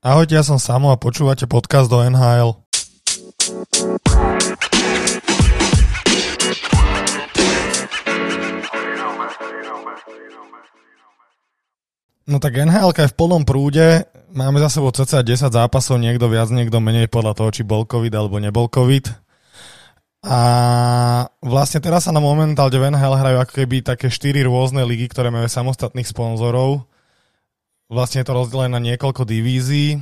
Ahojte, ja som Samo a počúvate podcast do NHL. No tak NHL je v plnom prúde, máme za sebou cca 10 zápasov, niekto viac, niekto menej podľa toho, či bol COVID alebo nebol COVID. A vlastne teraz sa na momentálne v NHL hrajú ako keby také 4 rôzne ligy, ktoré majú samostatných sponzorov. Vlastne je to rozdelené na niekoľko divízií.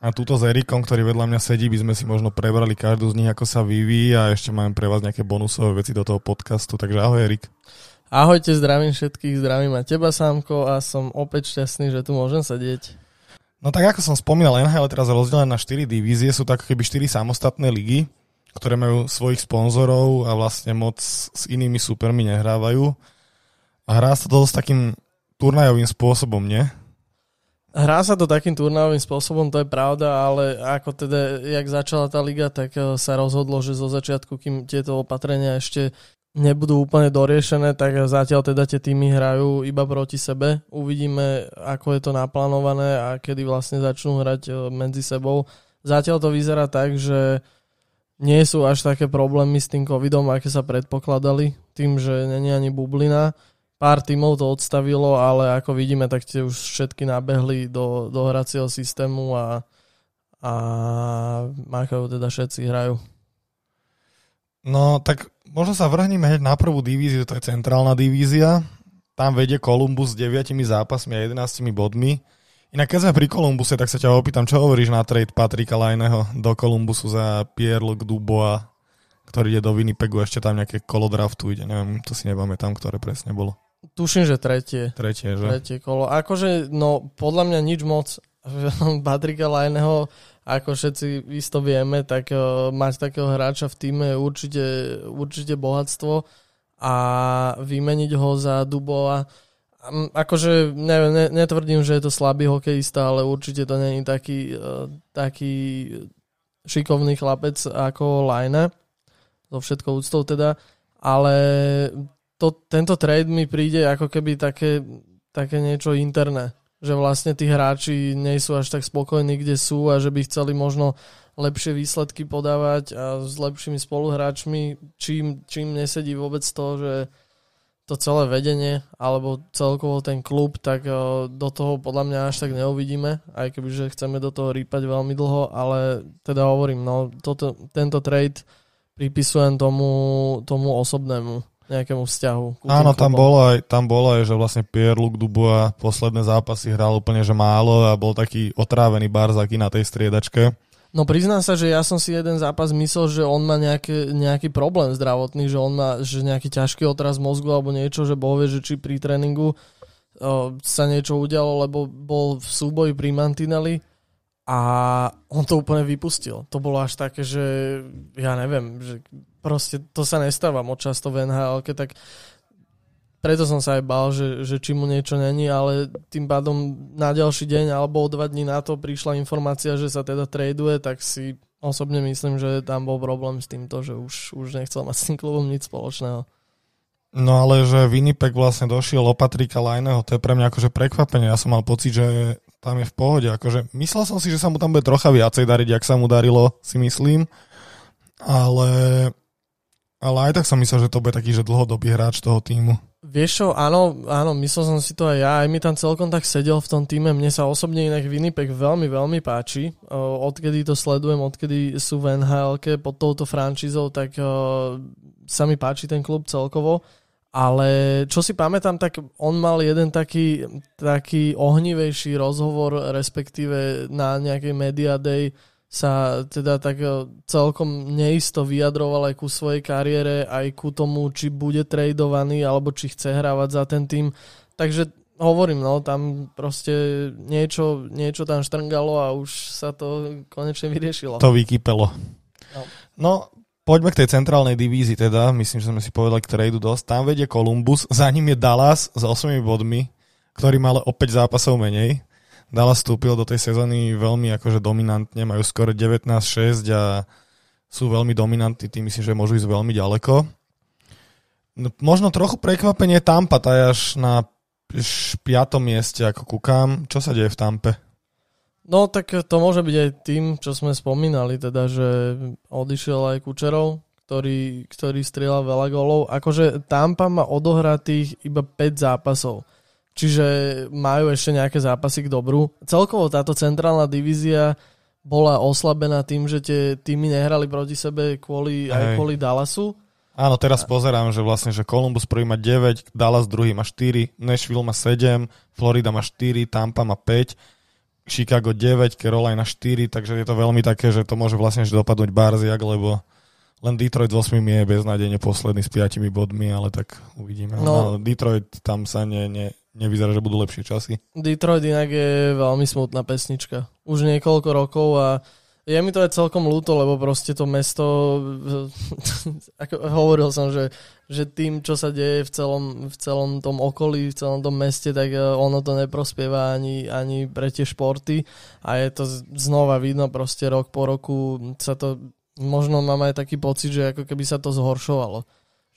A túto s Erikom, ktorý vedľa mňa sedí, by sme si možno prebrali každú z nich, ako sa vyvíja a ešte máme pre vás nejaké bonusové veci do toho podcastu. Takže ahoj Erik. Ahojte, zdravím všetkých, zdravím aj teba Sámko a som opäť šťastný, že tu môžem sedieť. No tak ako som spomínal, NHL je teraz rozdelené na 4 divízie, sú tak keby 4 samostatné ligy, ktoré majú svojich sponzorov a vlastne moc s inými supermi nehrávajú. A hrá sa to dosť takým turnajovým spôsobom, nie? Hrá sa to takým turnajovým spôsobom, to je pravda, ale ako teda, jak začala tá liga, tak eh, sa rozhodlo, že zo začiatku, kým tieto opatrenia ešte nebudú úplne doriešené, tak zatiaľ teda tie týmy hrajú iba proti sebe. Uvidíme, ako je to naplánované a kedy vlastne začnú hrať eh, medzi sebou. Zatiaľ to vyzerá tak, že nie sú až také problémy s tým covidom, aké sa predpokladali, tým, že není ani bublina pár tímov to odstavilo, ale ako vidíme, tak tie už všetky nabehli do, do hracieho systému a, a Machajú teda všetci hrajú. No tak možno sa vrhneme hneď na prvú divíziu, to je centrálna divízia. Tam vedie Kolumbus s 9 zápasmi a 11 bodmi. Inak keď sme pri Kolumbuse, tak sa ťa opýtam, čo hovoríš na trade Patrika Lajného do Kolumbusu za Pierre-Luc Dubois, ktorý ide do Winnipegu, ešte tam nejaké kolo draftu ide, neviem, to si tam, ktoré presne bolo. Tuším, že tretie. Tretie, že? Tretie kolo. Akože, no, podľa mňa nič moc. Patrika Lajného, ako všetci isto vieme, tak uh, mať takého hráča v týme je určite, určite bohatstvo a vymeniť ho za Dubova um, akože neviem, ne, netvrdím, že je to slabý hokejista, ale určite to není taký, uh, taký šikovný chlapec ako Lajne, so všetkou úctou teda, ale to, tento trade mi príde ako keby také, také niečo interné. Že vlastne tí hráči nie sú až tak spokojní, kde sú a že by chceli možno lepšie výsledky podávať a s lepšími spoluhráčmi, čím, čím nesedí vôbec to, že to celé vedenie alebo celkovo ten klub, tak eh, do toho podľa mňa až tak neuvidíme, aj keby že chceme do toho rýpať veľmi dlho, ale teda hovorím, no toto, tento trade pripisujem tomu, tomu osobnému nejakému vzťahu. Áno, tam bolo, aj, tam bolo aj, že vlastne Pierre-Luc Dubois posledné zápasy hral úplne že málo a bol taký otrávený barzaký na tej striedačke. No priznám sa, že ja som si jeden zápas myslel, že on má nejaké, nejaký problém zdravotný, že on má že nejaký ťažký otraz mozgu alebo niečo, že bol vie, že či pri tréningu o, sa niečo udialo, lebo bol v súboji pri Mantinelli a on to úplne vypustil. To bolo až také, že ja neviem, že proste to sa nestáva moc často v nhl tak preto som sa aj bál, že, že či mu niečo není, ale tým pádom na ďalší deň alebo o dva dní na to prišla informácia, že sa teda traduje, tak si osobne myslím, že tam bol problém s týmto, že už, už nechcel mať s tým klubom nič spoločného. No ale že Winnipeg vlastne došiel o Patrika Lajného, to je pre mňa akože prekvapenie. Ja som mal pocit, že tam je v pohode. Akože myslel som si, že sa mu tam bude trocha viacej dariť, ak sa mu darilo, si myslím. Ale ale aj tak som myslel, že to bude taký, že dlhodobý hráč toho týmu. Vieš čo, áno, áno, myslel som si to aj ja, aj mi tam celkom tak sedel v tom týme, mne sa osobne inak Winnipeg veľmi, veľmi páči, odkedy to sledujem, odkedy sú v nhl pod touto frančízou, tak sa mi páči ten klub celkovo, ale čo si pamätám, tak on mal jeden taký, taký ohnivejší rozhovor, respektíve na nejakej Media Day, sa teda tak e, celkom neisto vyjadroval aj ku svojej kariére, aj ku tomu, či bude tradovaný, alebo či chce hrávať za ten tým. Takže hovorím, no, tam proste niečo, niečo tam štrngalo a už sa to konečne vyriešilo. To vykypelo. No. no, poďme k tej centrálnej divízii teda, myslím, že sme si povedali k tradu dosť. Tam vedie Columbus, za ním je Dallas s 8 bodmi, ktorý mal opäť zápasov menej. Dallas vstúpil do tej sezóny veľmi akože dominantne, majú skoro 19-6 a sú veľmi dominantní, tým myslím, že môžu ísť veľmi ďaleko. No, možno trochu prekvapenie Tampa, tá je až na piatom mieste, ako kúkam. Čo sa deje v Tampe? No tak to môže byť aj tým, čo sme spomínali, teda, že odišiel aj Kučerov, ktorý, ktorý strieľal veľa golov. Akože Tampa má odohratých iba 5 zápasov. Čiže majú ešte nejaké zápasy k dobru. Celkovo táto centrálna divízia bola oslabená tým, že tie týmy nehrali proti sebe kvôli, aj kvôli Dallasu. Áno, teraz pozerám, že vlastne, že Columbus prvý má 9, Dallas druhý má 4, Nashville má 7, Florida má 4, Tampa má 5, Chicago 9, Carolina 4, takže je to veľmi také, že to môže vlastne dopadnúť Barziak, lebo len Detroit s 8 je beznádejne posledný s 5 bodmi, ale tak uvidíme. No, no, Detroit tam sa ne, ne, nevyzerá, že budú lepšie časy. Detroit inak je veľmi smutná pesnička. Už niekoľko rokov a je mi to aj celkom ľúto, lebo proste to mesto, ako hovoril som, že, že tým, čo sa deje v celom, v celom tom okolí, v celom tom meste, tak e, ono to neprospieva ani, ani pre tie športy a je to znova vidno proste rok po roku sa to, možno mám aj taký pocit, že ako keby sa to zhoršovalo.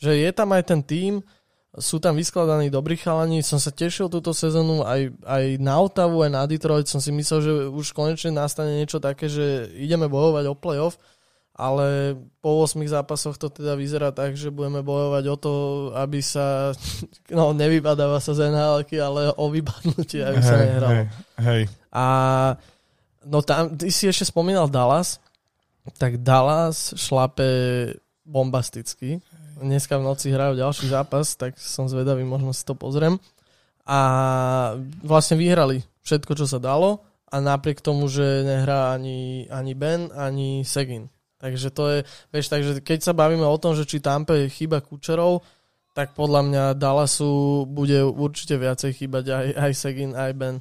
Že je tam aj ten tým, sú tam vyskladaní dobrí chalani, som sa tešil túto sezónu aj, aj na Otavu, aj na Detroit, som si myslel, že už konečne nastane niečo také, že ideme bojovať o playoff, ale po 8 zápasoch to teda vyzerá tak, že budeme bojovať o to, aby sa, no nevypadáva sa z nhl ale o vypadnutie, aby hej, sa nehral. Hej, hej. A no tam, ty si ešte spomínal Dallas, tak Dallas šlape bombasticky dneska v noci hrajú ďalší zápas, tak som zvedavý, možno si to pozriem. A vlastne vyhrali všetko, čo sa dalo a napriek tomu, že nehrá ani, ani Ben, ani Segin. Takže to je, vieš, takže keď sa bavíme o tom, že či Tampe chyba Kučerov, tak podľa mňa Dallasu bude určite viacej chýbať aj, aj Segin, aj Ben.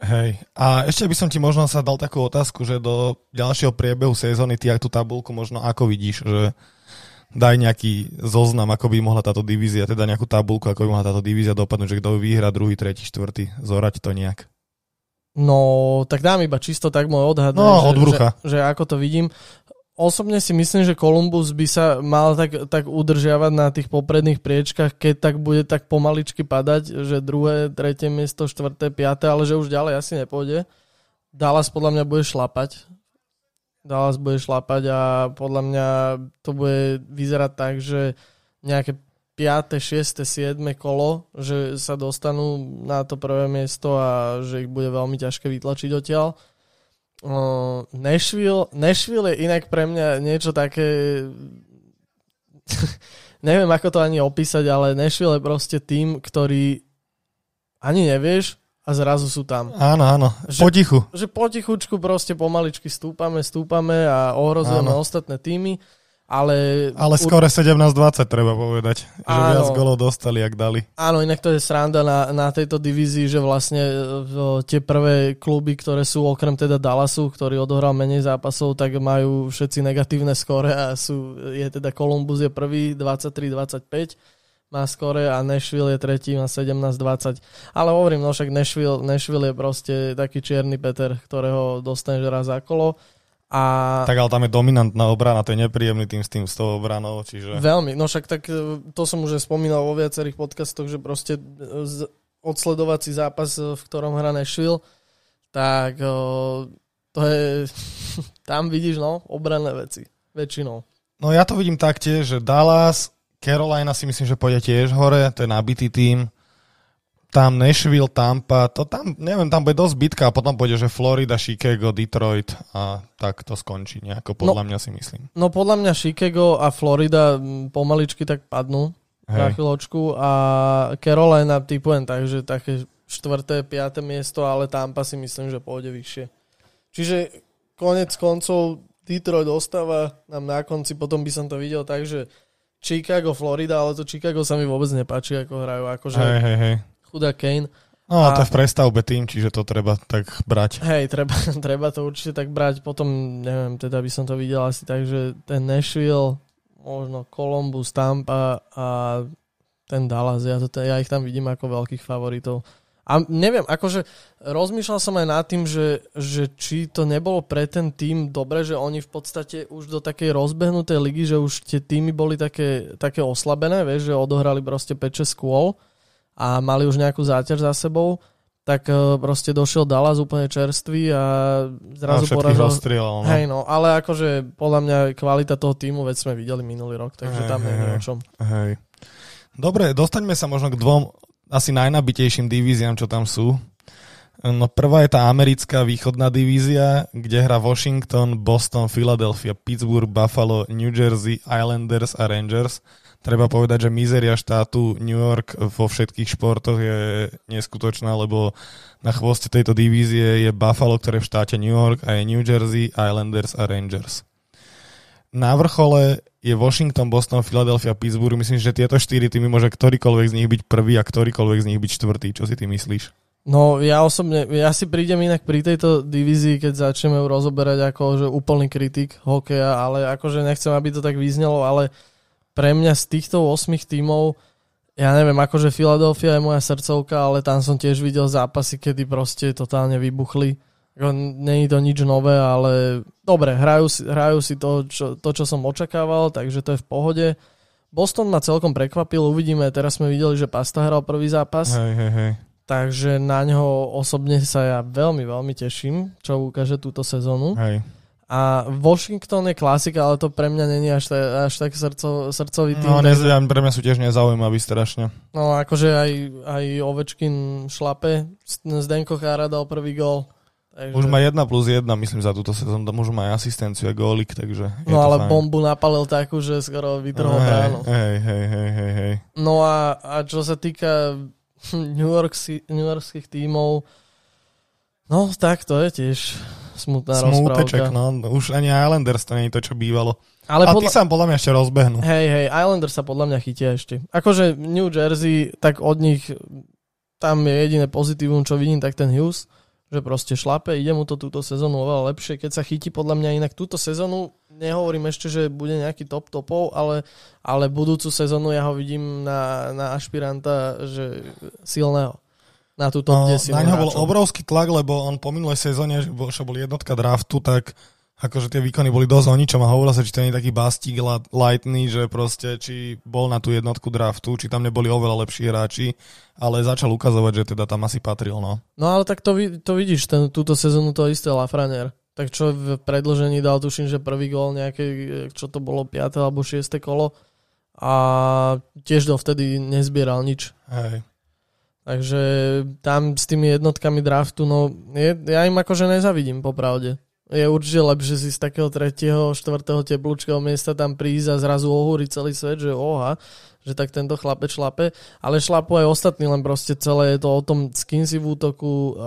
Hej, a ešte by som ti možno sa dal takú otázku, že do ďalšieho priebehu sezóny ty aj tú tabulku možno ako vidíš, že daj nejaký zoznam, ako by mohla táto divízia, teda nejakú tabulku, ako by mohla táto divízia dopadnúť, že kto vyhrá druhý, tretí, štvrtý, zorať to nejak. No, tak dám iba čisto tak môj odhad, no, že, od brucha. Že, že ako to vidím. Osobne si myslím, že Columbus by sa mal tak, tak udržiavať na tých popredných priečkach, keď tak bude tak pomaličky padať, že druhé, tretie miesto, štvrté, piaté, ale že už ďalej asi nepôjde. Dallas podľa mňa bude šlapať Dallas bude šlapať a podľa mňa to bude vyzerať tak, že nejaké 5., 6., 7. kolo, že sa dostanú na to prvé miesto a že ich bude veľmi ťažké vytlačiť odtiaľ. Uh, Nashville, Nashville je inak pre mňa niečo také neviem ako to ani opísať, ale Nashville je proste tým, ktorý ani nevieš, a zrazu sú tam. Áno, áno, že, potichu. Že potichučku proste pomaličky stúpame, stúpame a ohrozujeme áno. ostatné týmy, ale... Ale skore 17-20 treba povedať, áno. že viac golov dostali, ak dali. Áno, inak to je sranda na, na tejto divízii, že vlastne v, tie prvé kluby, ktoré sú okrem teda Dallasu, ktorý odohral menej zápasov, tak majú všetci negatívne skore a sú, je teda Columbus je prvý 23-25 má skore a Nashville je tretí, má 17-20. Ale hovorím, no však Nashville, Nashville je proste taký čierny Peter, ktorého dostaneš raz za kolo. A... Tak ale tam je dominantná obrana, to je nepríjemný tým s tým s tou obranou, čiže... Veľmi, no však tak e, to som už spomínal vo viacerých podcastoch, že proste e, odsledovací zápas, e, v ktorom hrá Nashville, tak to je, tam vidíš, no, obranné veci, väčšinou. No ja to vidím taktiež, že Dallas Carolina si myslím, že pôjde tiež hore, to je nabitý tým. Tam Nashville, Tampa, to tam, neviem, tam bude dosť bitka a potom pôjde, že Florida, Chicago, Detroit a tak to skončí nejako, podľa no, mňa si myslím. No podľa mňa Chicago a Florida pomaličky tak padnú Hej. na chvíľočku a Carolina typujem tak, že také štvrté, piaté miesto, ale Tampa si myslím, že pôjde vyššie. Čiže konec koncov Detroit ostáva nám na konci, potom by som to videl tak, že Chicago, Florida, ale to Chicago sa mi vôbec nepáči, ako hrajú. Akože hej, hej, hej. Chudá Kane. No a to v prestavbe tým, čiže to treba tak brať. Hej, treba, treba to určite tak brať. Potom, neviem, teda by som to videl asi tak, že ten Nashville, možno Columbus, Tampa a ten Dallas, ja, to, ja ich tam vidím ako veľkých favoritov. A neviem, akože rozmýšľal som aj nad tým, že, že či to nebolo pre ten tým dobre, že oni v podstate už do takej rozbehnutej ligy, že už tie týmy boli také, také oslabené, vieš, že odohrali proste 5-6 kôl a mali už nejakú záťaž za sebou, tak uh, proste došiel Dallas úplne čerstvý a zrazu a porazil... No. Hej, no, ale akože podľa mňa kvalita toho týmu, veď sme videli minulý rok, takže hej, tam nie je o čom. Hej. Dobre, dostaňme sa možno k dvom asi najnabitejším divíziám, čo tam sú. No prvá je tá americká východná divízia, kde hrá Washington, Boston, Philadelphia, Pittsburgh, Buffalo, New Jersey, Islanders a Rangers. Treba povedať, že mizeria štátu New York vo všetkých športoch je neskutočná, lebo na chvoste tejto divízie je Buffalo, ktoré v štáte New York a je New Jersey, Islanders a Rangers. Na vrchole je Washington, Boston, Philadelphia, Pittsburgh. Myslím, že tieto štyri týmy môže ktorýkoľvek z nich byť prvý a ktorýkoľvek z nich byť štvrtý. Čo si ty myslíš? No ja osobne, ja si prídem inak pri tejto divízii, keď začneme ju rozoberať ako že úplný kritik hokeja, ale akože nechcem, aby to tak vyznelo, ale pre mňa z týchto 8 tímov, ja neviem, akože Philadelphia je moja srdcovka, ale tam som tiež videl zápasy, kedy proste totálne vybuchli. Není to nič nové, ale dobre, hrajú si, hrajú si to, čo, to, čo som očakával, takže to je v pohode. Boston ma celkom prekvapil, uvidíme, teraz sme videli, že Pasta hral prvý zápas. Hej, hej, hej. Takže na ňo osobne sa ja veľmi, veľmi teším, čo ukáže túto sezónu. Hej. A Washington je klasika, ale to pre mňa není až, až tak srdco, srdcový tým. No, takže... pre mňa sú tiež nezaujímaví strašne. No, akože aj, aj Ovečkin šlape. Zdenko Chára dal prvý gól. Takže... Už má 1 plus 1, myslím, za túto sezónu. Tam už má aj asistenciu a gólik, takže No ale fajn. bombu napalil takú, že skoro vytrhol no, bránu. Hej, hej, hej, hej, hej. No a, a čo sa týka New, York, New Yorkských tímov, no tak to je tiež smutná Smuteček, rozprávka. no. Už ani Islanders to nie je to, čo bývalo. Ale a podľa... tí sa podľa mňa ešte rozbehnú. Hej, hej, Islanders sa podľa mňa chytia ešte. Akože New Jersey, tak od nich tam je jediné pozitívum, čo vidím, tak ten Hughes, že proste šlape, ide mu to túto sezónu oveľa lepšie, keď sa chytí podľa mňa inak túto sezónu, nehovorím ešte, že bude nejaký top topov, ale, ale budúcu sezónu ja ho vidím na, na ašpiranta, že silného. Na túto no, Na neho bol obrovský tlak, lebo on po minulej sezóne, že bol, že bol jednotka draftu, tak akože tie výkony boli dosť o ničom a hovorilo sa, či to nie je taký bastík lightný, že proste či bol na tú jednotku draftu, či tam neboli oveľa lepší hráči, ale začal ukazovať, že teda tam asi patril, no. No ale tak to, to vidíš, ten, túto sezónu to isté Lafreniere. Tak čo v predložení dal, tuším, že prvý gól nejaké, čo to bolo, 5. alebo 6. kolo a tiež dovtedy nezbieral nič. Hej. Takže tam s tými jednotkami draftu, no je, ja im akože nezavidím popravde. Je určite lepšie si z takého tretieho, štvrtého teplúčkeho miesta tam prísť a zrazu ohúri celý svet, že oha, že tak tento chlape šlape, ale šlapu aj ostatní, len proste celé je to o tom, s kým si v útoku,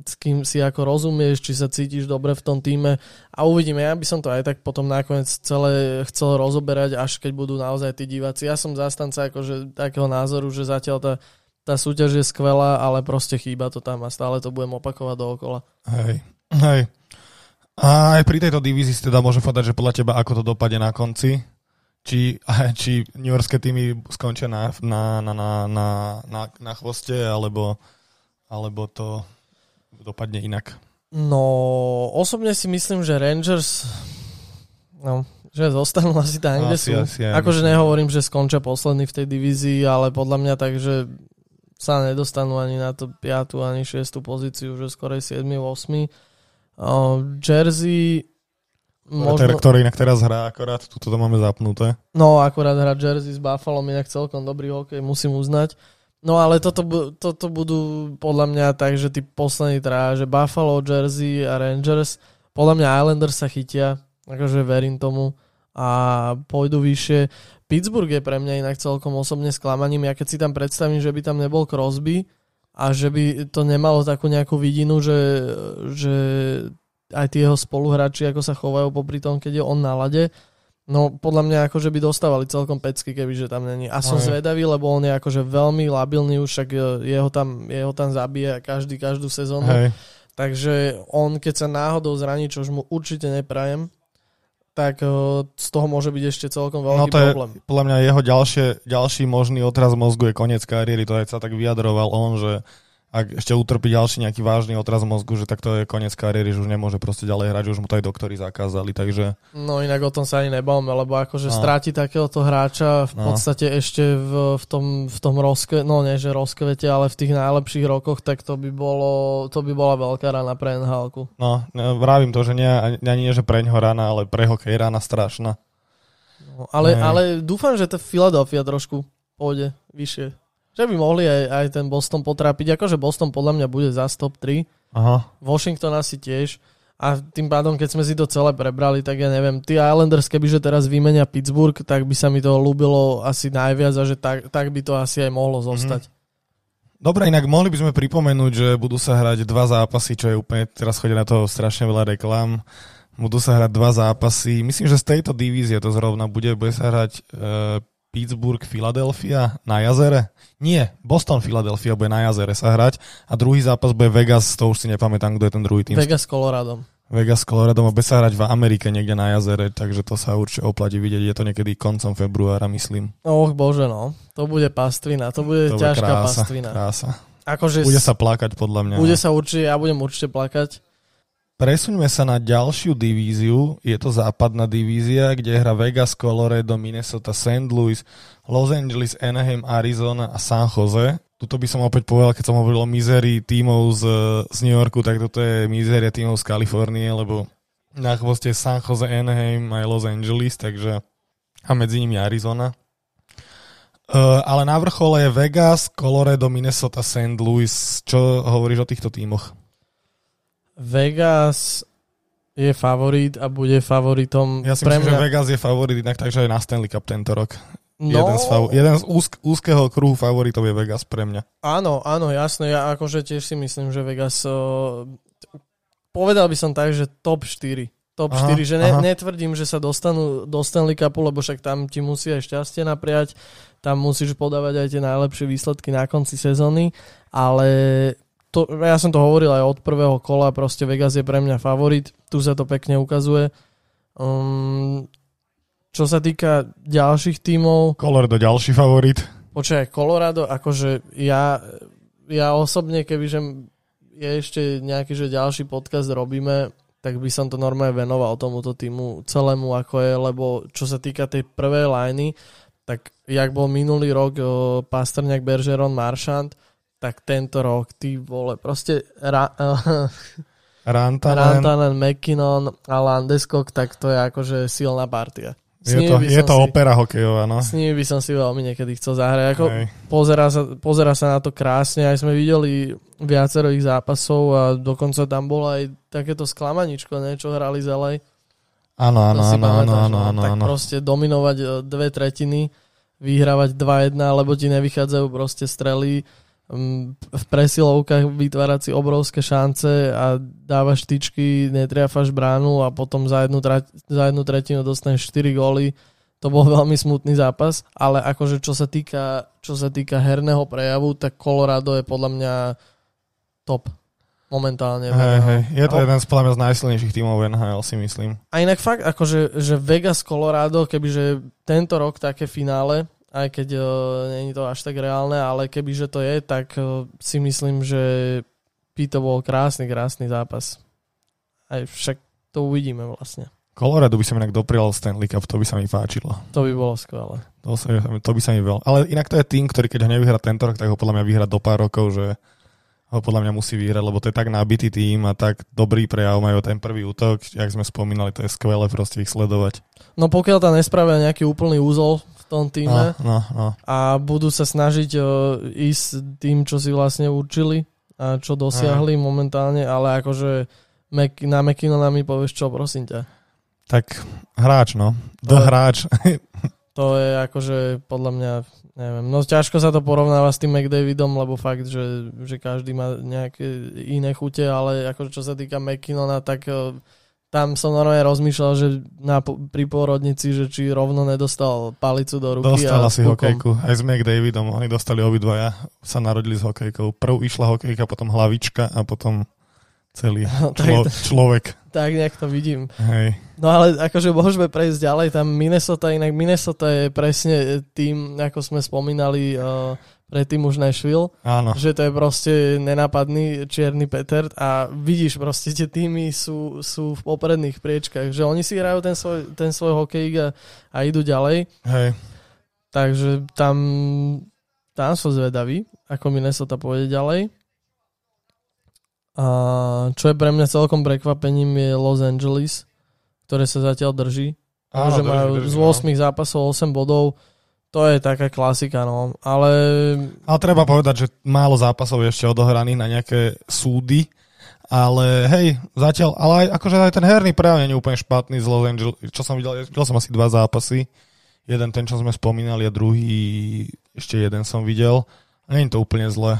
s kým si ako rozumieš, či sa cítiš dobre v tom týme a uvidíme, ja by som to aj tak potom nakoniec celé chcel rozoberať, až keď budú naozaj tí diváci. Ja som zastanca akože takého názoru, že zatiaľ tá tá súťaž je skvelá, ale proste chýba to tam a stále to budem opakovať dookola. Hej, hej. A aj pri tejto divízii si teda môžem povedať, že podľa teba ako to dopadne na konci? Či, či New Yorkské týmy skončia na, na, na, na, na, na, na chvoste, alebo, alebo to dopadne inak? No, osobne si myslím, že Rangers no, že zostanú asi tam, kde sú. Asi, akože nehovorím, že skončia posledný v tej divízii, ale podľa mňa tak, že sa nedostanú ani na to 5. ani 6. pozíciu, že skorej 7. 8. Jersey Možno... Ktorý inak teraz hrá, akorát tuto to máme zapnuté. No, akorát hrá Jersey s Buffalo, inak celkom dobrý hokej, musím uznať. No ale toto, toto budú podľa mňa tak, že tí poslední traja, že Buffalo, Jersey a Rangers, podľa mňa Islanders sa chytia, akože verím tomu a pôjdu vyššie. Pittsburgh je pre mňa inak celkom osobne sklamaním. Ja keď si tam predstavím, že by tam nebol Crosby a že by to nemalo takú nejakú vidinu, že, že aj tí jeho spoluhráči, ako sa chovajú popri tom, keď je on na lade, no podľa mňa akože by dostávali celkom pecky, kebyže tam není. A som Aj. zvedavý, lebo on je akože veľmi labilný, už však jeho tam, jeho tam zabije každý, každú sezónu. Hej. Takže on, keď sa náhodou zraní, čo už mu určite neprajem, tak eh, z toho môže byť ešte celkom veľký no to problém. Je, podľa mňa jeho ďalšie, ďalší možný otraz mozgu je koniec kariéry, to aj sa tak vyjadroval on, že ak ešte utrpí ďalší nejaký vážny otraz mozgu, že tak to je koniec kariéry, že už nemôže proste ďalej hrať, už mu to aj doktori zakázali, takže... No inak o tom sa ani nebavme, lebo akože no. stráti takéhoto hráča v no. podstate ešte v, v tom, v tom rozke, no nie že rozkvete, ale v tých najlepších rokoch, tak to by bolo, to by bola veľká rana pre nhl No, vravím to, že nie, ani nie, že pre ňoho rana, ale pre hokej rana strašná. No, ale, ale dúfam, že to Philadelphia trošku pôjde vyššie že by mohli aj, aj ten Boston potrápiť. Akože Boston podľa mňa bude za top 3. Aha. Washington asi tiež. A tým pádom, keď sme si to celé prebrali, tak ja neviem, tí Islanders, kebyže teraz vymenia Pittsburgh, tak by sa mi to ľúbilo asi najviac a že tak, tak by to asi aj mohlo zostať. Mm-hmm. Dobre, inak mohli by sme pripomenúť, že budú sa hrať dva zápasy, čo je úplne, teraz chodí na to strašne veľa reklám. Budú sa hrať dva zápasy. Myslím, že z tejto divízie to zrovna bude. Bude sa hrať e, Pittsburgh, Philadelphia na jazere? Nie, Boston, Philadelphia bude na jazere sa hrať a druhý zápas bude Vegas, to už si nepamätám, kto je ten druhý tým. Vegas Colorado. Vegas Colorado bude sa hrať v Amerike niekde na jazere, takže to sa určite oplatí vidieť. Je to niekedy koncom februára, myslím. Och bože, no. To bude pastvina, to bude to ťažká bude krása, pastvina. Krása. Akože bude sa plakať podľa mňa. Bude no. sa určite, ja budem určite plakať. Presuňme sa na ďalšiu divíziu. Je to západná divízia, kde hra Vegas, Colorado, Minnesota, St. Louis, Los Angeles, Anaheim, Arizona a San Jose. Tuto by som opäť povedal, keď som hovoril o mizerii tímov z, z New Yorku, tak toto je mizeria tímov z Kalifornie, lebo na chvoste San Jose, Anaheim aj Los Angeles, takže a medzi nimi Arizona. Uh, ale na vrchole je Vegas, Colorado, Minnesota, St. Louis. Čo hovoríš o týchto tímoch? Vegas je favorit a bude favoritom. Ja si pre myslím, mňa... že Vegas je favorit inak takže aj na Stanley Cup tento rok. No, jeden z, fav- jeden z úzk- úzkeho kruhu favoritov je Vegas pre mňa. Áno, áno, jasné. Ja akože tiež si myslím, že Vegas... Uh, povedal by som tak, že top 4. Top aha, 4, že ne, netvrdím, že sa dostanú do Stanley Cupu, lebo však tam ti musí aj šťastie napriať, tam musíš podávať aj tie najlepšie výsledky na konci sezóny, ale to, ja som to hovoril aj od prvého kola, proste Vegas je pre mňa favorit, tu sa to pekne ukazuje. Um, čo sa týka ďalších tímov... Colorado ďalší favorit. Počkaj, Colorado, akože ja, ja osobne, kebyže je ešte nejaký že ďalší podcast robíme, tak by som to normálne venoval tomuto týmu celému, ako je, lebo čo sa týka tej prvej liney, tak jak bol minulý rok Pastrňák, Bergeron, Maršant, tak tento rok, ty vole, proste ra, Rantanen. Rantanen, McKinnon a Landeskog, tak to je akože silná partia. S je to, je to si, opera hokejová, no. S nimi by som si veľmi niekedy chcel zahrať. Ako pozera, sa, pozera sa na to krásne, aj sme videli viacero ich zápasov a dokonca tam bolo aj takéto sklamaničko, ne, čo hrali zelej. Áno, áno, áno, áno, áno, áno. Tak proste dominovať e, dve tretiny, vyhrávať 2-1, lebo ti nevychádzajú proste strely v presilovkách vytvárať si obrovské šance a dávaš tyčky, netriafaš bránu a potom za jednu, trať, za jednu tretinu dostaneš 4 góly. To bol veľmi smutný zápas, ale akože čo sa týka, čo sa týka herného prejavu, tak Colorado je podľa mňa top momentálne. Hey, hey. Je to jeden z podľa mňa z najsilnejších tímov NHL, si myslím. A inak fakt, akože že Vegas, Colorado, kebyže tento rok také finále, aj keď uh, není to až tak reálne, ale kebyže to je, tak uh, si myslím, že by to bol krásny, krásny zápas. Aj však to uvidíme vlastne. Colorado by som inak doprial Stanley Cup, to by sa mi páčilo. To by bolo skvelé. To, sa, to by sa mi veľa. Ale inak to je tým, ktorý keď ho nevyhrá tento rok, tak ho podľa mňa vyhrá do pár rokov, že ho podľa mňa musí vyhrať, lebo to je tak nabitý tým a tak dobrý prejav majú ten prvý útok, jak sme spomínali, to je skvelé proste ich sledovať. No pokiaľ tam nespravia nejaký úplný úzol tom týme no, no, no. a budú sa snažiť uh, ísť tým, čo si vlastne určili a čo dosiahli Aj. momentálne, ale akože Mac, na McKinnona mi povieš čo, prosím ťa. Tak hráč, no. The to hráč. to je akože podľa mňa, neviem, no ťažko sa to porovnáva s tým McDavidom, lebo fakt, že, že každý má nejaké iné chute, ale akože čo sa týka McKinnona, tak uh, tam som normálne rozmýšľal, že na, pri pôrodnici, že či rovno nedostal palicu do ruky. Dostal asi hokejku. Aj s McDavidom. Oni dostali obidvaja. Sa narodili s hokejkou. Prv išla hokejka, potom hlavička a potom celý no, člo, človek. Tak nejak to vidím. Hej. No ale akože môžeme prejsť ďalej. Tam Minnesota, inak Minnesota je presne tým, ako sme spomínali, uh, predtým už Nashville, Áno. že to je proste nenápadný čierny Peter a vidíš proste, tie týmy sú, sú v popredných priečkách, že oni si hrajú ten svoj, ten svoj hokej a, a idú ďalej. Hej. Takže tam, tam som zvedavý, ako Minnesota pôjde ďalej. A čo je pre mňa celkom prekvapením je Los Angeles, ktoré sa zatiaľ drží. Áno, že drží, majú drží, z no. 8 zápasov 8 bodov. To je taká klasika, no. Ale Ale treba povedať, že málo zápasov je ešte odohraných na nejaké súdy, ale hej, zatiaľ, ale aj, akože aj ten herný prejav nie je úplne špatný z Los Angeles, čo som videl, videl som asi dva zápasy, jeden ten, čo sme spomínali a druhý, ešte jeden som videl, je to úplne zlé.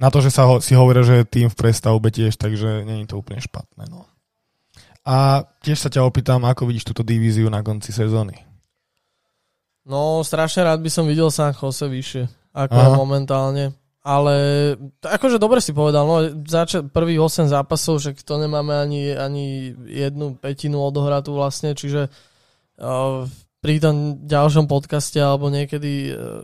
Na to, že sa ho, si hovoria, že je tým v prestavbe tiež, takže je to úplne špatné, no. A tiež sa ťa opýtam, ako vidíš túto divíziu na konci sezóny. No, strašne rád by som videl San Jose vyššie, ako Aha. momentálne. Ale akože dobre si povedal, no zača- prvých 8 zápasov, že to nemáme ani, ani jednu petinu odohratú vlastne, čiže uh, pri tom ďalšom podcaste alebo niekedy uh,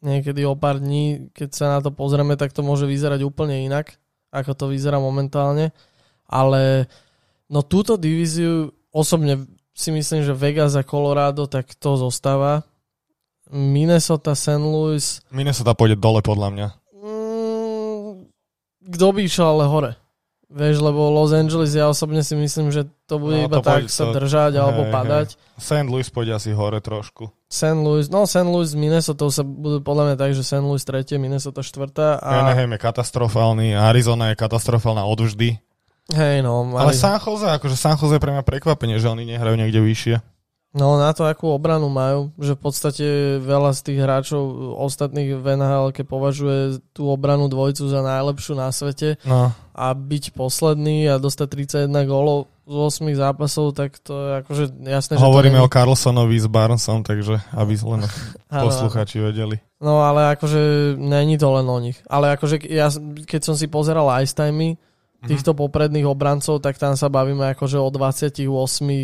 niekedy o pár dní, keď sa na to pozrieme, tak to môže vyzerať úplne inak, ako to vyzerá momentálne. Ale no túto divíziu osobne si myslím, že Vegas a Colorado tak to zostáva. Minnesota, St. Louis, Minnesota pôjde dole podľa mňa. mm, kto by išiel ale hore? Vieš, lebo Los Angeles, ja osobne si myslím, že to bude No, iba to tak pôjde sa držať alebo hej, padať. St. Louis pôjde asi hore trošku. St. Louis, no St. Louis s Minnesota sa budú podľa mňa tak, že St. Louis tretie, Minnesota štvrtá a Anaheim je katastrofálny, Arizona je katastrofálna odvždy. Hej no, Ale mali, San Jose, akože San Jose je pre mňa prekvapenie, že oni nehrajú niekde vyššie. no na to, akú obranu majú, že v podstate veľa z tých hráčov ostatných v NHL považuje tú obranu dvojcu za najlepšiu na svete No, a byť posledný a dostať 31 gólov z 8 zápasov, tak to je akože jasné, že hovoríme to o Carlsonovi s Barnesom, takže aby len posluchači vedeli. No ale akože není to len o nich. Ale akože ja, keď som si pozeral ice timey. Týchto popredných obrancov, tak tam sa bavíme akože o 28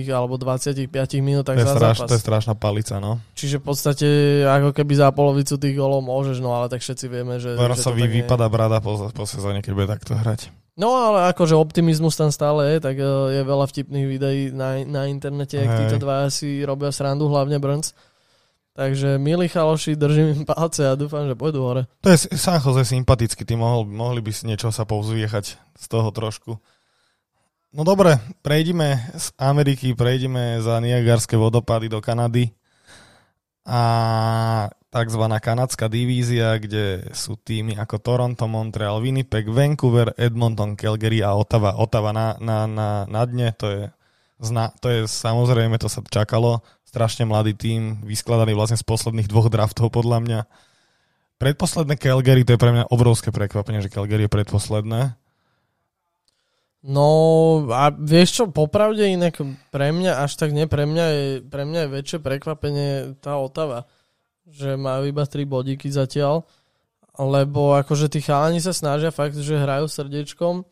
alebo 25 minútach To za straš, zápas. to je strašná palica, no. Čiže v podstate ako keby za polovicu tých golov môžeš, no ale tak všetci vieme, že... tak nie je. vypadá brada po, po sezóne, keď bude takto hrať. No ale akože optimizmus tam stále je, tak eh, je veľa vtipných videí na, na internete, Hej. títo dva si robia srandu, hlavne Brns. Takže milí chaloši, držím im palce a dúfam, že pôjdu hore. To je San Jose ty mohol, mohli by si niečo sa povzviechať z toho trošku. No dobre, prejdime z Ameriky, prejdeme za Niagarské vodopády do Kanady a tzv. kanadská divízia, kde sú týmy ako Toronto, Montreal, Winnipeg, Vancouver, Edmonton, Calgary a Ottawa. Ottawa na, na, na, na dne, to je, zna, to je samozrejme, to sa čakalo, strašne mladý tým, vyskladaný vlastne z posledných dvoch draftov podľa mňa. Predposledné Calgary, to je pre mňa obrovské prekvapenie, že Calgary je predposledné. No a vieš čo, popravde inak pre mňa, až tak nie, pre mňa je, pre mňa je väčšie prekvapenie tá Otava, že majú iba 3 bodíky zatiaľ, lebo akože tí chalani sa snažia fakt, že hrajú srdiečkom,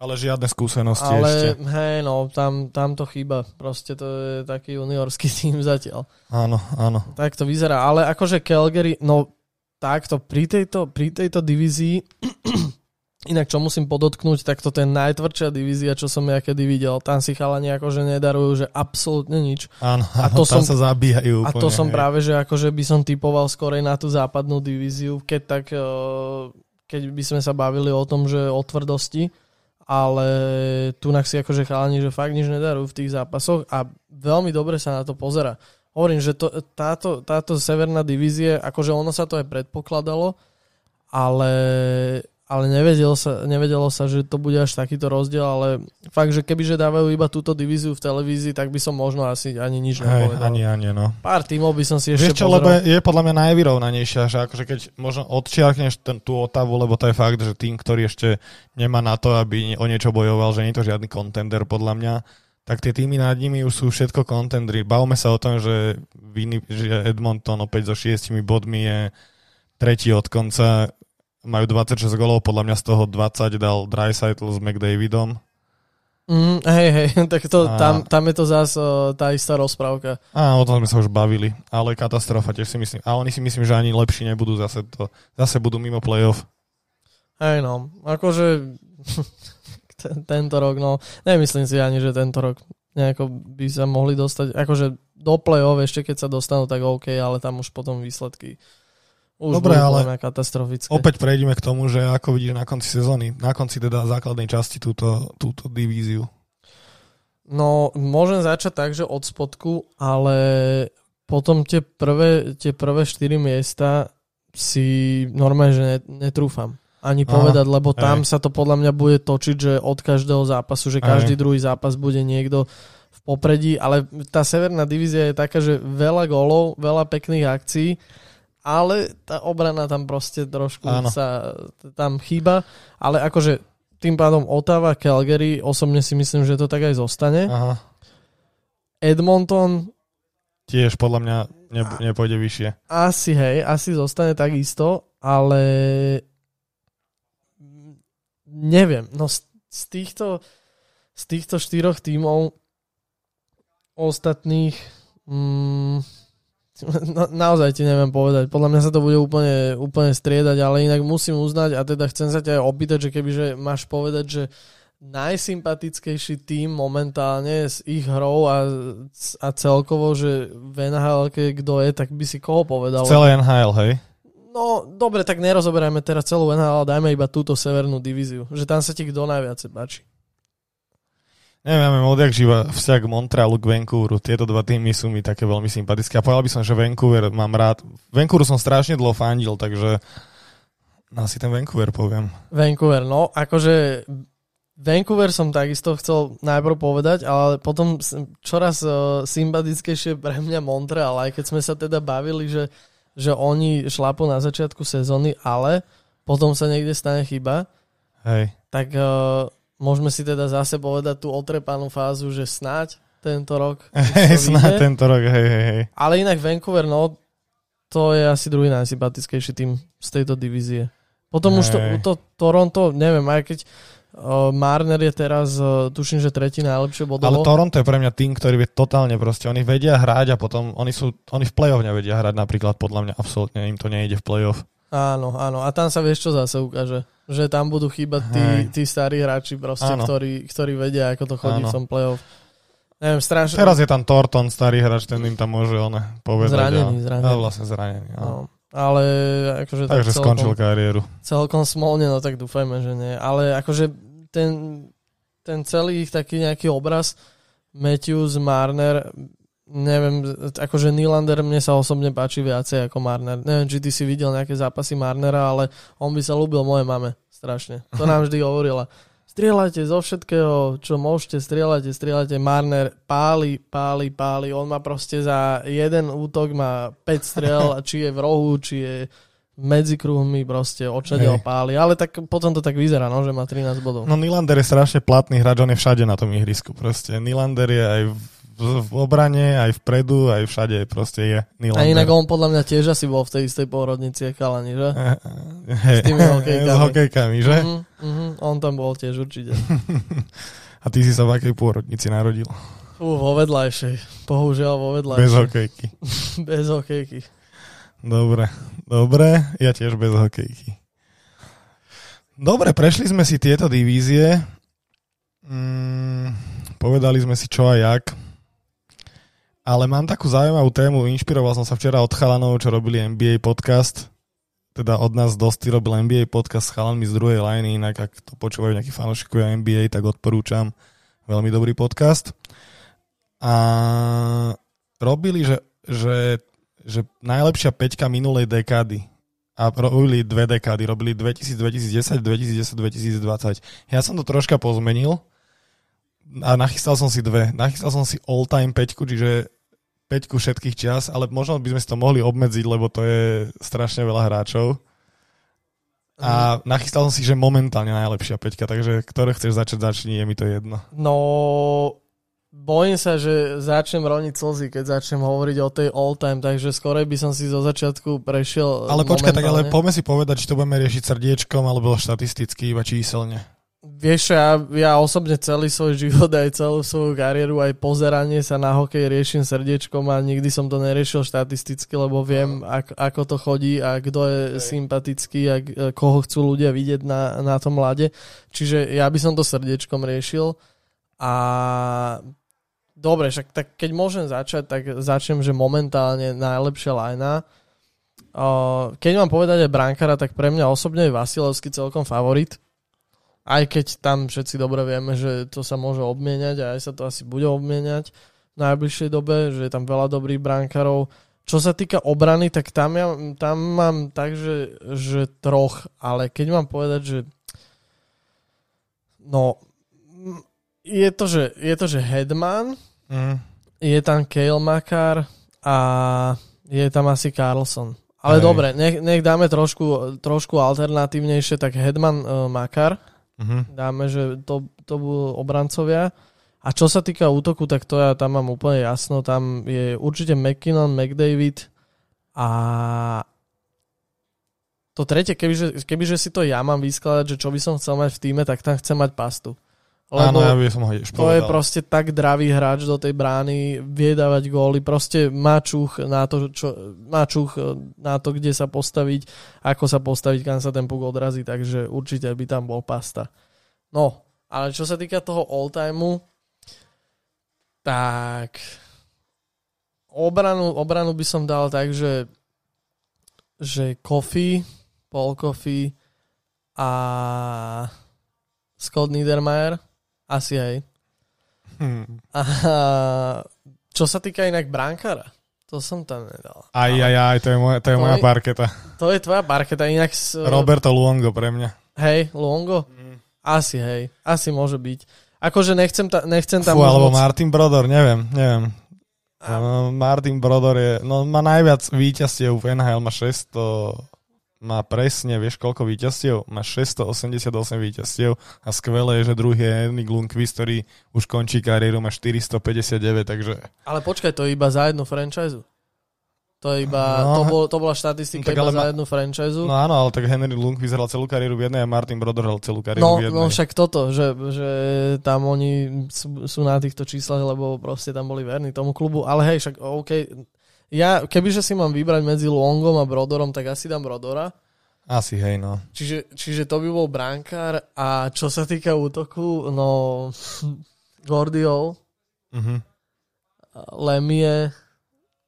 Ale žiadne skúsenosti ale ešte. hej, no, tam, tam to chýba, proste to je taký juniorský tým zatiaľ. Áno, áno. Tak to vyzerá, ale akože Calgary, no takto, pri tejto, pri tejto divízii, inak čo musím podotknúť, tak toto je najtvrdšia divízia, čo som ja kedy videl. Tam si chalani akože nedarujú, že absolútne nič. Áno, A to tam som- sa zabíjajú A úplne. to som hej. práve, že akože by som typoval skorej na tú západnú divíziu, keď tak, eh, keď by sme sa bavili o tom, že o tvrdosti, ale tu si akože chalani, že fakt nič nedarujú v tých zápasoch a veľmi dobre sa na to pozera. Hovorím, že to, táto, táto severná divízie, akože ono sa to aj predpokladalo, ale, ale nevedelo, sa, nevedelo sa, že to bude až takýto rozdiel, ale fakt, že kebyže dávajú iba túto divíziu v televízii, tak by som možno asi ani nič nepovedal. ani, ani, no. Pár tímov by som si ešte Vieš čo, lebo je podľa mňa najvyrovnanejšia, že akože keď možno odčiarkneš ten, tú otavu, lebo to je fakt, že tým, ktorý ešte nemá na to, aby o niečo bojoval, že nie je to žiadny kontender podľa mňa, tak tie týmy nad nimi už sú všetko kontendry. Bavme sa o tom, že, že Edmonton opäť so šiestimi bodmi je tretí od konca, majú 26 golov, podľa mňa z toho 20 dal Dreisaitl s McDavidom. Mm, hej, hej, tak to, a... tam, tam je to zás uh, tá istá rozprávka. Á, o tom sme sa už bavili, ale katastrofa tiež si myslím. A oni si myslím, že ani lepší nebudú zase to. Zase budú mimo playoff. Hej no, akože tento rok, no nemyslím si ani, že tento rok nejako by sa mohli dostať, akože do play-off ešte keď sa dostanú, tak OK, ale tam už potom výsledky už Dobre, ale katastrofické. opäť prejdeme k tomu, že ako vidíš na konci sezóny, na konci teda základnej časti túto, túto divíziu. No, môžem začať tak, že od spodku, ale potom tie prvé, tie prvé štyri miesta si normálne, že netrúfam ani Aha, povedať, lebo tam aj. sa to podľa mňa bude točiť, že od každého zápasu, že každý aj. druhý zápas bude niekto v popredí, ale tá severná divízia je taká, že veľa golov, veľa pekných akcií ale tá obrana tam proste trošku Áno. sa tam chýba, ale akože tým pádom Ottawa, Calgary, osobne si myslím, že to tak aj zostane. Aha. Edmonton tiež podľa mňa ne, nepôjde vyššie. Asi hej, asi zostane takisto, ale neviem, no z, z týchto z týchto štyroch tímov ostatných mm, No, naozaj ti neviem povedať. Podľa mňa sa to bude úplne, úplne striedať, ale inak musím uznať a teda chcem sa ťa aj opýtať, že kebyže máš povedať, že najsympatickejší tým momentálne s ich hrou a, a celkovo, že v NHL kto je, tak by si koho povedal? Celé NHL, hej? No, dobre, tak nerozoberajme teraz celú NHL, dajme iba túto severnú divíziu. Že tam sa ti kto najviac páči. Neviem, odjak živa vzťah Montrealu, k Vancouveru. Tieto dva týmy sú mi také veľmi sympatické. A povedal by som, že Vancouver mám rád. Vancouveru som strašne dlho fandil, takže asi ten Vancouver poviem. Vancouver, no, akože Vancouver som takisto chcel najprv povedať, ale potom čoraz uh, sympatickejšie pre mňa Montreal, aj keď sme sa teda bavili, že, že oni šlapu na začiatku sezóny, ale potom sa niekde stane chyba. Hej. Tak uh, Môžeme si teda zase povedať tú otrepanú fázu, že snáď tento rok. Hej, snáď tento rok, hej, hej, hej. Ale inak Vancouver, no, to je asi druhý najsympatickejší tým z tejto divízie. Potom hej. už to, to Toronto, neviem, aj keď uh, Marner je teraz, uh, tuším, že tretí najlepšie bodovo. Ale Toronto je pre mňa tým, ktorý vie totálne proste, oni vedia hrať a potom oni, sú, oni v play-off nevedia hrať napríklad, podľa mňa absolútne im to nejde v play-off. Áno, áno. A tam sa vieš, čo zase ukáže. Že tam budú chýbať tí, tí starí hráči proste, ktorí, ktorí vedia, ako to chodí áno. v tom playoff. Neviem, strašne... Teraz je tam Torton, starý hráč, ten im tam môže on povedať. Zranený, a, zranený. Ale vlastne zranený. No. Ale akože... Takže tak celkom, skončil kariéru. Celkom smolne, no tak dúfajme, že nie. Ale akože ten, ten celý ich taký nejaký obraz Matthews, Marner, neviem, akože Nylander mne sa osobne páči viacej ako Marner. Neviem, či ty si videl nejaké zápasy Marnera, ale on by sa ľúbil mojej mame strašne. To nám vždy hovorila. Strieľajte zo všetkého, čo môžete, strieľajte, strieľajte. Marner páli, páli, páli. On má proste za jeden útok má 5 striel, či je v rohu, či je medzi kruhmi proste očade ho páli, ale tak potom to tak vyzerá, no, že má 13 bodov. No Nylander je strašne platný hráč, on je všade na tom ihrisku proste. Nylander je aj v v obrane, aj vpredu, aj všade proste je Nylander. A inak on podľa mňa tiež asi bol v tej istej pôrodnici Kalani, že? Hey, S tými hokejkami. S hokejkami, že? Uh-huh, uh-huh, on tam bol tiež určite. A ty si sa v akej pôrodnici narodil? Fú, vo vedľajšej. Bohužiaľ vo vedľajšej. Bez hokejky. bez hokejky. Dobre, dobre, ja tiež bez hokejky. Dobre, prešli sme si tieto divízie. Mm, povedali sme si čo a jak. Ale mám takú zaujímavú tému, inšpiroval som sa včera od chalanov, čo robili NBA podcast, teda od nás dosť robil NBA podcast s chalanmi z druhej liny, inak ak to počúvajú nejakí fanúšikovia NBA, tak odporúčam. Veľmi dobrý podcast. A robili, že, že, že najlepšia peťka minulej dekády. A robili dve dekády, robili 2000, 2010, 2010, 2020. Ja som to troška pozmenil. A nachystal som si dve. Nachystal som si all-time peťku, čiže peťku všetkých čas, ale možno by sme si to mohli obmedziť, lebo to je strašne veľa hráčov. A mhm. nachystal som si, že momentálne najlepšia peťka, takže ktoré chceš začať, začni, je mi to jedno. No, bojím sa, že začnem roniť slzy, keď začnem hovoriť o tej all time, takže skorej by som si zo začiatku prešiel Ale počkaj, tak ale poďme si povedať, či to budeme riešiť srdiečkom alebo štatisticky, iba číselne. Vieš, ja, ja osobne celý svoj život, aj celú svoju kariéru, aj pozeranie sa na hokej riešim srdiečkom a nikdy som to neriešil štatisticky, lebo viem, ako, ako to chodí a kto je okay. sympatický a koho chcú ľudia vidieť na, na tom mlade. Čiže ja by som to srdiečkom riešil a dobre, však tak keď môžem začať, tak začnem, že momentálne najlepšia lajna. Keď mám povedať aj brankára, tak pre mňa osobne je Vasilevský celkom favorit aj keď tam všetci dobre vieme, že to sa môže obmieniať a aj sa to asi bude obmieniať v najbližšej dobe, že je tam veľa dobrých brankárov. Čo sa týka obrany, tak tam, ja, tam mám tak, že, že troch, ale keď mám povedať, že no je to, že, je to, že Headman, mm. je tam Kale Makar a je tam asi Carlson. Ale Hej. dobre, nech, nech dáme trošku, trošku alternatívnejšie, tak Headman uh, Makar Uh-huh. Dáme, že to, to budú obrancovia. A čo sa týka útoku, tak to ja tam mám úplne jasno. Tam je určite McKinnon, McDavid a to tretie, kebyže, kebyže si to ja mám vyskladať, že čo by som chcel mať v týme, tak tam chcem mať pastu. Lebo Áno, ja by som ho To je proste tak dravý hráč do tej brány, vie dávať góly, proste má čuch na to, čo, má čuch na to, kde sa postaviť, ako sa postaviť, kam sa ten puk odrazí, takže určite by tam bol pasta. No, ale čo sa týka toho all-timeu, tak obranu, obranu by som dal tak, že že Kofi, Paul Kofi a Scott Niedermayer asi aj. Hmm. A čo sa týka inak brankára, to som tam nedal. Aj, aj, aj, to je moja, to je to moja je, parketa. To je tvoja parketa, inak... S, Roberto Luongo pre mňa. Hej, Luongo? Mm. Asi, hej, asi môže byť. Akože nechcem, ta, nechcem tam... Fú, alebo moc... Martin Brodor, neviem, neviem. A... Martin Brodor je, no má najviac víťazstiev v NHL, má 600 má presne, vieš koľko víťazstiev? Má 688 víťazstiev a skvelé je, že druhý je Henrik Lundqvist, ktorý už končí kariéru, má 459, takže... Ale počkaj, to je iba za jednu franchise. To, je iba, no, to, bol, to bola štatistika no, iba za jednu franchise. No áno, ale tak Henry Lundqvist hral celú kariéru v jednej a Martin Brodor hral celú kariéru no, v jednej. No však toto, že, že tam oni sú, sú na týchto číslach, lebo proste tam boli verní tomu klubu. Ale hej, však OK, ja, kebyže si mám vybrať medzi Longom a Brodorom, tak asi dám Brodora. Asi, hej, no. Čiže, čiže to by bol brankár a čo sa týka útoku, no Gordiol, uh-huh. Lemie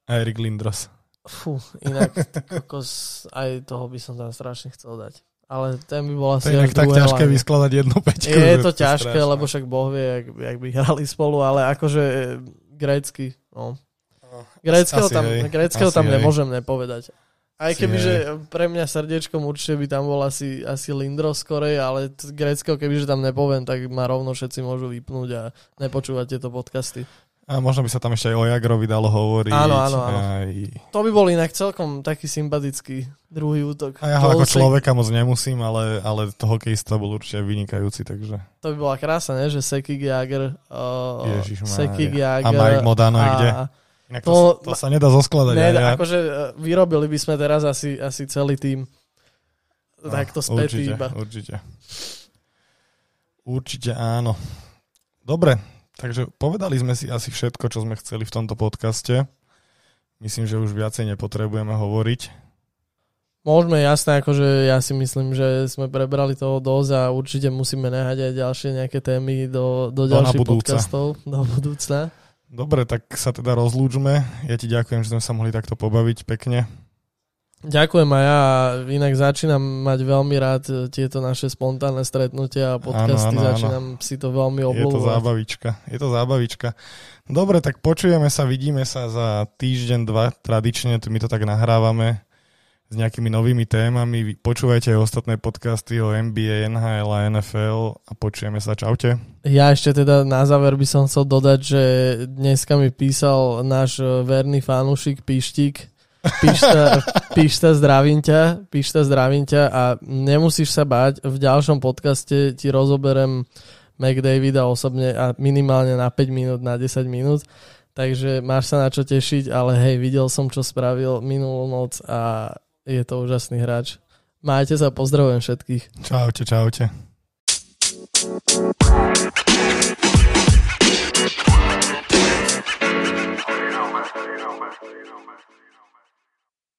a Erik Lindros. Fú, inak kokos, aj toho by som tam strašne chcel dať. Ale ten by bol asi To je tak ťažké vyskladať jednu peťku. Je to ťažké, strašné. lebo však Boh vie, jak, jak by hrali spolu, ale akože grécky, no. Gréckého tam, gréckého tam nemôžem nepovedať. Aj keby, že pre mňa srdiečkom určite by tam bol asi, asi Lindro skorej, ale gréckého kebyže tam nepoviem, tak ma rovno všetci môžu vypnúť a nepočúvať tieto podcasty. A možno by sa tam ešte aj o Jagrovi dalo hovoriť. Áno, áno, áno. Aj... To by bol inak celkom taký sympatický druhý útok. A ja ho ako človeka moc nemusím, ale, ale to hokejista bol určite vynikajúci, takže... To by bola krása, ne? Že Sekik Jager, uh, Sekik Jager... A Mike Modano a, je kde? Inak to, to, to sa nedá zoskladať. Ne, ja. akože e, vyrobili by sme teraz asi, asi celý tým no, takto spätý určite, iba. Určite. Určite áno. Dobre, takže povedali sme si asi všetko, čo sme chceli v tomto podcaste. Myslím, že už viacej nepotrebujeme hovoriť. Môžeme, jasné, akože ja si myslím, že sme prebrali toho dosť a určite musíme nehať aj ďalšie nejaké témy do, do ďalších podcastov do budúcna. Dobre, tak sa teda rozlúčme. Ja ti ďakujem, že sme sa mohli takto pobaviť pekne. Ďakujem a ja inak začínam mať veľmi rád tieto naše spontánne stretnutia a podcasty. Áno, áno, začínam áno. si to veľmi obľúbovať. Je to zábavička. Je to zábavička. Dobre, tak počujeme sa, vidíme sa za týždeň, dva. Tradične my to tak nahrávame s nejakými novými témami. Počúvajte aj ostatné podcasty o NBA, NHL a NFL a počujeme sa. Čaute. Ja ešte teda na záver by som chcel dodať, že dneska mi písal náš verný fanúšik Pištík. Píšta, píšta zdravím ťa, píšta zdravím ťa a nemusíš sa báť, v ďalšom podcaste ti rozoberem McDavida osobne a minimálne na 5 minút, na 10 minút. Takže máš sa na čo tešiť, ale hej, videl som, čo spravil minulú noc a je to úžasný hráč. Majte sa, pozdravujem všetkých. Čaute, čaute.